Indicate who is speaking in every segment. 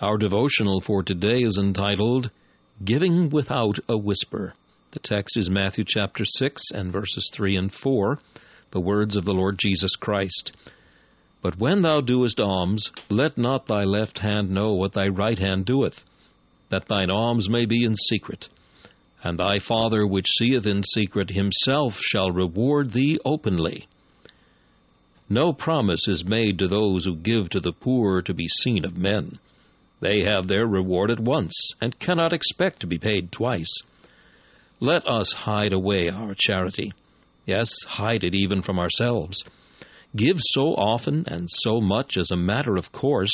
Speaker 1: Our devotional for today is entitled Giving Without a Whisper. The text is Matthew chapter 6 and verses 3 and 4, the words of the Lord Jesus Christ. But when thou doest alms, let not thy left hand know what thy right hand doeth, that thine alms may be in secret. And thy Father which seeth in secret himself shall reward thee openly. No promise is made to those who give to the poor to be seen of men. They have their reward at once, and cannot expect to be paid twice. Let us hide away our charity. Yes, hide it even from ourselves. Give so often and so much as a matter of course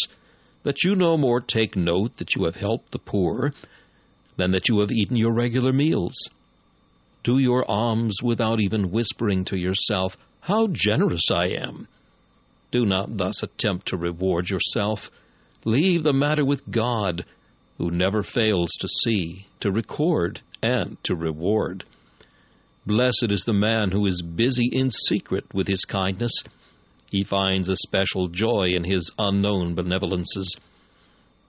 Speaker 1: that you no more take note that you have helped the poor than that you have eaten your regular meals. Do your alms without even whispering to yourself, How generous I am! Do not thus attempt to reward yourself Leave the matter with God, who never fails to see, to record, and to reward. Blessed is the man who is busy in secret with his kindness. He finds a special joy in his unknown benevolences.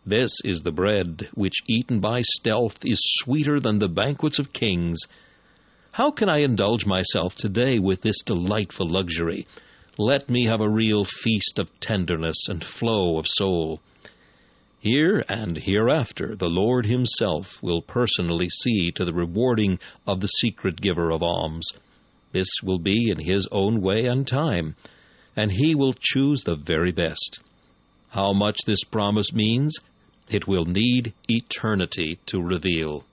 Speaker 1: This is the bread which, eaten by stealth, is sweeter than the banquets of kings. How can I indulge myself today with this delightful luxury? Let me have a real feast of tenderness and flow of soul. Here and hereafter, the Lord Himself will personally see to the rewarding of the secret giver of alms. This will be in His own way and time, and He will choose the very best. How much this promise means, it will need eternity to reveal.